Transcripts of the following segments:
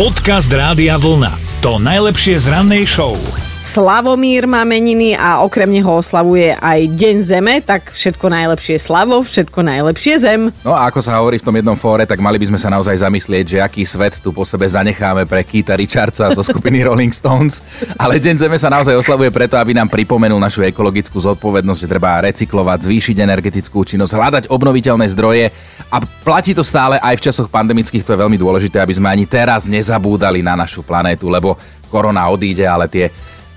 Podcast Rádia Vlna. To najlepšie z rannej show. Slavomír má meniny a okrem neho oslavuje aj Deň Zeme, tak všetko najlepšie Slavo, všetko najlepšie Zem. No a ako sa hovorí v tom jednom fóre, tak mali by sme sa naozaj zamyslieť, že aký svet tu po sebe zanecháme pre Keita Richardsa zo skupiny Rolling Stones. Ale Deň Zeme sa naozaj oslavuje preto, aby nám pripomenul našu ekologickú zodpovednosť, že treba recyklovať, zvýšiť energetickú účinnosť, hľadať obnoviteľné zdroje a platí to stále aj v časoch pandemických, to je veľmi dôležité, aby sme ani teraz nezabúdali na našu planétu, lebo korona odíde, ale tie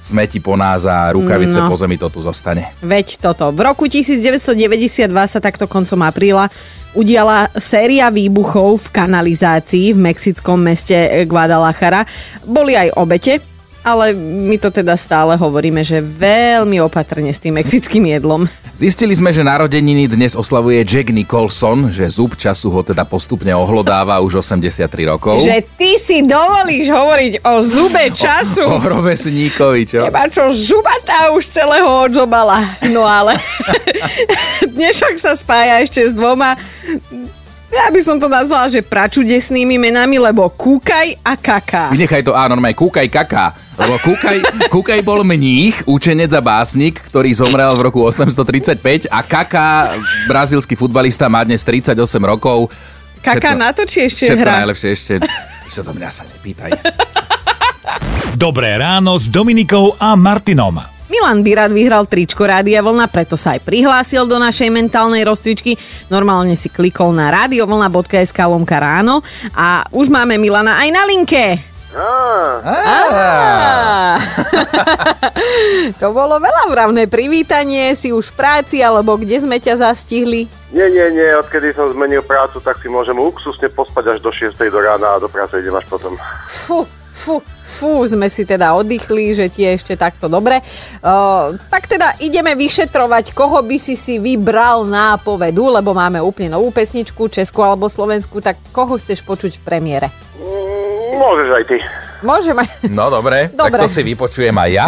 smeti po nás a rukavice No. po zemi to tu zostane. Veď toto. V roku 1992 sa takto koncom apríla udiala séria výbuchov v kanalizácii v mexickom meste Guadalajara. Boli aj obete, ale my to teda stále hovoríme, že veľmi opatrne s tým mexickým jedlom. Zistili sme, že narodeniny dnes oslavuje Jack Nicholson, že zub času ho teda postupne ohlodáva už 83 rokov. Že ty si dovolíš hovoriť o zube času. O rovesníkovi, čo? Teba čo žubatá už celého odžobala. No ale dnešok sa spája ešte s dvoma ja by som to nazvala, že pračudesnými menami, lebo Kúkaj a Kaká. Vynechaj to, áno, normálne Kúkaj Kaká. Lebo Kúkaj, Kúkaj bol mních, učenec a básnik, ktorý zomrel v roku 835 a Kaká, brazílsky futbalista, má dnes 38 rokov. Kaká na to, či ešte všetko hrá? najlepšie ešte. Čo to mňa sa nepýtaj. Dobré ráno s Dominikou a Martinom. Milan by rád vyhral tričko Rádia Vlna, preto sa aj prihlásil do našej mentálnej rozcvičky. Normálne si klikol na radiovlna.sk lomka ráno a už máme Milana aj na linke. Á. to bolo veľa vravné privítanie, si už v práci, alebo kde sme ťa zastihli? Nie, nie, nie, odkedy som zmenil prácu, tak si môžem luxusne pospať až do 6 do rána a do práce idem až potom. Fú, fú, fú, sme si teda oddychli, že ti je ešte takto dobre. Uh, tak teda ideme vyšetrovať, koho by si si vybral na povedu, lebo máme úplne novú pesničku, Česku alebo Slovensku, tak koho chceš počuť v premiére? Mm, môžeš aj ty. Môžeme. No dobre, Dobre. tak to si vypočujem aj ja.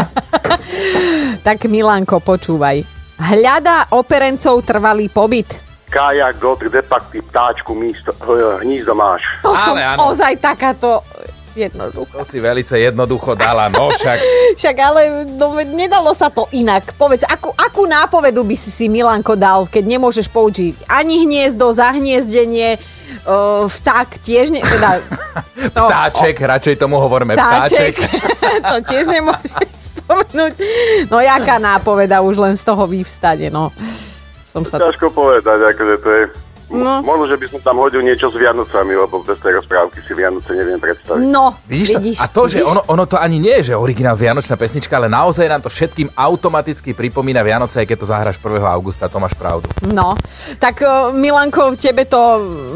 tak Milanko, počúvaj. Hľadá operencov trvalý pobyt. Kája, God, kde pak ty ptáčku místo, eh, hnízdo máš? To som Ale áno. ozaj takáto jednoducho. To si velice jednoducho dala, no však. Však ale no, nedalo sa to inak. Povedz, akú, akú nápovedu by si si Milanko dal, keď nemôžeš použiť ani hniezdo, zahniezdenie, uh, vták tiež ne... Teda, to, Ptáček, radšej tomu hovoríme Vtáček. ptáček. to tiež nemôžeš spomenúť. No jaká nápoveda už len z toho vyvstane, no. Som sa... Ťažko povedať, akože to je... No. No. Možno, že by som tam hodil niečo s Vianocami, lebo bez tej rozprávky si Vianoce neviem predstaviť. No, Vidíš, to? vidíš a to, že vidíš? ono, ono to ani nie je, že originál Vianočná pesnička, ale naozaj nám to všetkým automaticky pripomína Vianoce, aj keď to zahraš 1. augusta, to máš pravdu. No, tak o, Milanko, v tebe to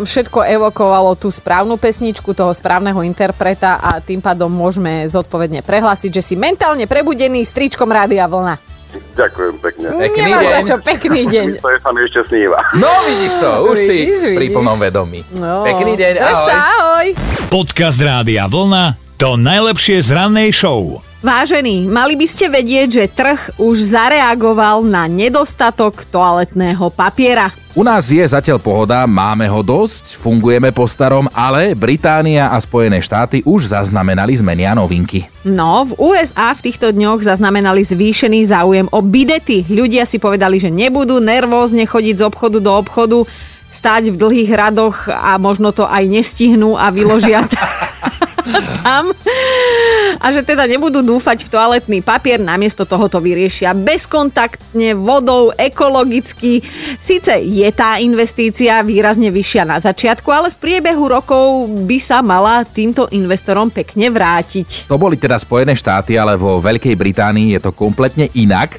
všetko evokovalo tú správnu pesničku, toho správneho interpreta a tým pádom môžeme zodpovedne prehlásiť, že si mentálne prebudený s tričkom Rádia Vlna. Ďakujem pekne. Pekný Nemáš za deň. čo, pekný deň. To je sa mi ešte sníva. No vidíš to, už si Vidíš, pri vidíš. plnom vedomí. No, Pekný deň, ahoj. sa, ahoj. Podcast Rádia Vlna. To najlepšie z rannej show. Vážení, mali by ste vedieť, že trh už zareagoval na nedostatok toaletného papiera. U nás je zatiaľ pohoda, máme ho dosť, fungujeme po starom, ale Británia a Spojené štáty už zaznamenali zmeny a novinky. No, v USA v týchto dňoch zaznamenali zvýšený záujem o bidety. Ľudia si povedali, že nebudú nervózne chodiť z obchodu do obchodu, stáť v dlhých radoch a možno to aj nestihnú a vyložia tam. A že teda nebudú dúfať v toaletný papier, namiesto toho to vyriešia bezkontaktne, vodou, ekologicky. Sice je tá investícia výrazne vyššia na začiatku, ale v priebehu rokov by sa mala týmto investorom pekne vrátiť. To boli teda Spojené štáty, ale vo Veľkej Británii je to kompletne inak.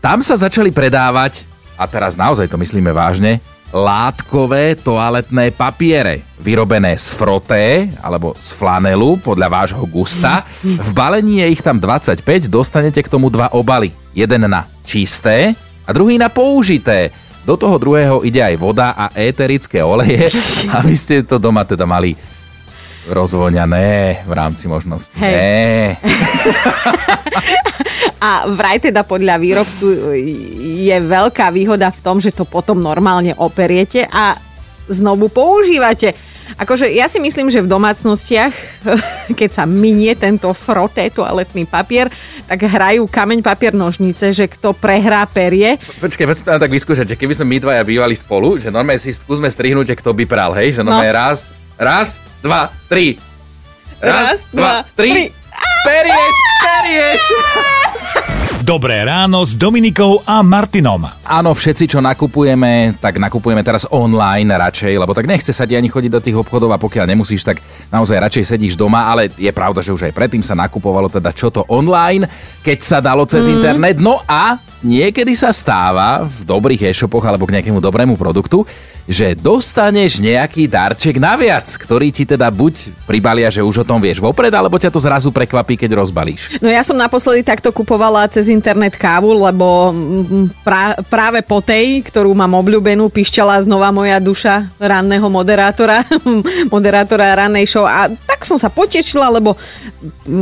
Tam sa začali predávať, a teraz naozaj to myslíme vážne, látkové toaletné papiere, vyrobené z froté alebo z flanelu podľa vášho gusta. V balení je ich tam 25, dostanete k tomu dva obaly. Jeden na čisté a druhý na použité. Do toho druhého ide aj voda a éterické oleje, aby ste to doma teda mali rozvoňané v rámci možnosti. Hej. A vraj teda podľa výrobcu je veľká výhoda v tom, že to potom normálne operiete a znovu používate. Akože ja si myslím, že v domácnostiach, keď sa minie tento froté toaletný papier, tak hrajú kameň, papier, nožnice, že kto prehrá perie. Počkaj, poď si to tak vyskúšať, že keby sme my dvaja bývali spolu, že normálne si skúsme strihnúť, že kto by pral, hej? Že normálne no. raz, raz, dva, tri. Raz, raz dva, dva, tri. tri. Perieš, perieš. Dobré ráno s Dominikou a Martinom. Áno, všetci, čo nakupujeme, tak nakupujeme teraz online radšej, lebo tak nechce sa ti ani chodiť do tých obchodov a pokiaľ nemusíš, tak naozaj radšej sedíš doma, ale je pravda, že už aj predtým sa nakupovalo teda čo to online, keď sa dalo cez mm. internet. No a niekedy sa stáva v dobrých e-shopoch alebo k nejakému dobrému produktu, že dostaneš nejaký darček naviac, ktorý ti teda buď pribalia, že už o tom vieš vopred, alebo ťa to zrazu prekvapí, keď rozbalíš. No ja som naposledy takto kupovala cez internet kávu, lebo pra, práve po tej, ktorú mám obľúbenú, pišťala znova moja duša ranného moderátora, moderátora rannej show a tak som sa potešila, lebo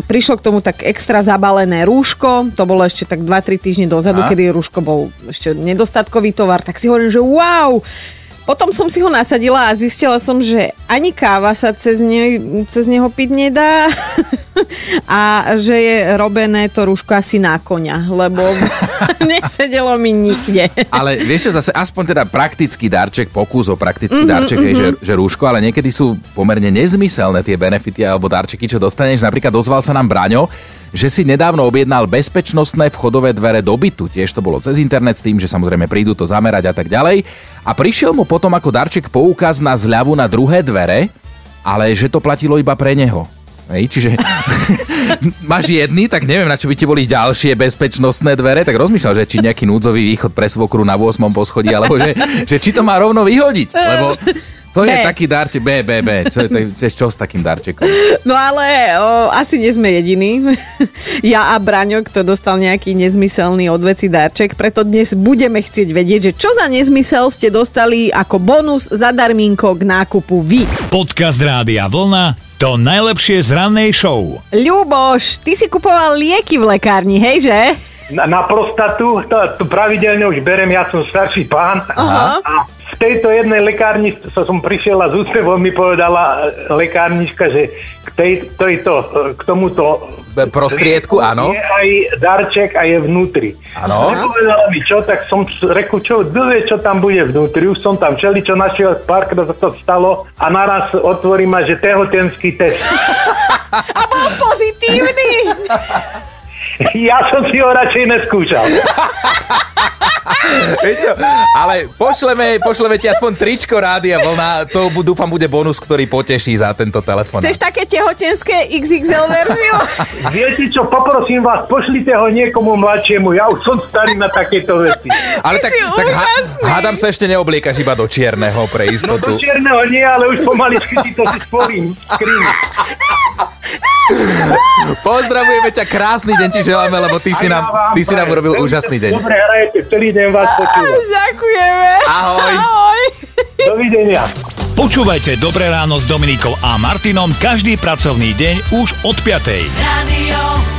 prišlo k tomu tak extra zabalené rúško, to bolo ešte tak 2-3 týždne dozadu, a? Kedy rúško bol ešte nedostatkový tovar, tak si hovorím, že wow, potom som si ho nasadila a zistila som, že ani káva sa cez, ne, cez neho piť nedá a že je robené to rúško asi na konia, lebo nesedelo mi nikde. Ale vieš čo, zase aspoň teda praktický darček, pokus o praktický mm-hmm, darček, mm-hmm. Je, že, že rúško, ale niekedy sú pomerne nezmyselné tie benefity alebo darčeky, čo dostaneš. Napríklad dozval sa nám Braňo, že si nedávno objednal bezpečnostné vchodové dvere do bytu. Tiež to bolo cez internet s tým, že samozrejme prídu to zamerať a tak ďalej. A prišiel mu potom ako darček poukaz na zľavu na druhé dvere, ale že to platilo iba pre neho. Hej, čiže máš jedný, tak neviem, na čo by ti boli ďalšie bezpečnostné dvere, tak rozmýšľal, že či nejaký núdzový východ pre svokru na 8. poschodí, alebo že, že či to má rovno vyhodiť, lebo to B. je taký darček, B, B, B. Čo, je, to, čo s takým darčekom? No ale o, asi nie sme jediní. ja a Braňo, kto dostal nejaký nezmyselný odveci darček, preto dnes budeme chcieť vedieť, že čo za nezmysel ste dostali ako bonus za darminko k nákupu vy. Podcast Rádia Vlna to najlepšie z rannej show. Ľuboš, ty si kupoval lieky v lekárni, hej že? Na, na prostatu, to, to pravidelne už berem, ja som starší pán. Aha. A v tejto jednej lekárni som prišiel a z úsmevom mi povedala lekárnička, že k, tej, tejto, k tomuto prostriedku, áno. Je aj darček a je vnútri. Áno. Nepovedala mi čo, tak som reku, čo, vie, čo tam bude vnútri. Už som tam všeli, čo našiel, párkrát sa to stalo a naraz otvorí ma, že tehotenský test. a bol pozitívny. ja som si ho radšej neskúšal. Ale pošleme, pošleme ti aspoň tričko rádia vlna, to dúfam bude bonus, ktorý poteší za tento telefón. Chceš také tehotenské XXL verziu? Viete čo, poprosím vás, pošlite ho niekomu mladšiemu, ja už som starý na takéto veci. Ale tak, tak ha, hádam sa ešte neobliekaš iba do čierneho pre istotu. No do čierneho nie, ale už pomaličky si to si sporím. Pozdravujeme ťa, krásny deň ti želáme, lebo ty si nám, ty si nám urobil úžasný deň. Dobre hrajete, celý deň vás počúvam. Ďakujeme. Ahoj. Ahoj. Dovidenia. Počúvajte Dobré ráno s Dominikou a Martinom každý pracovný deň už od 5. Radio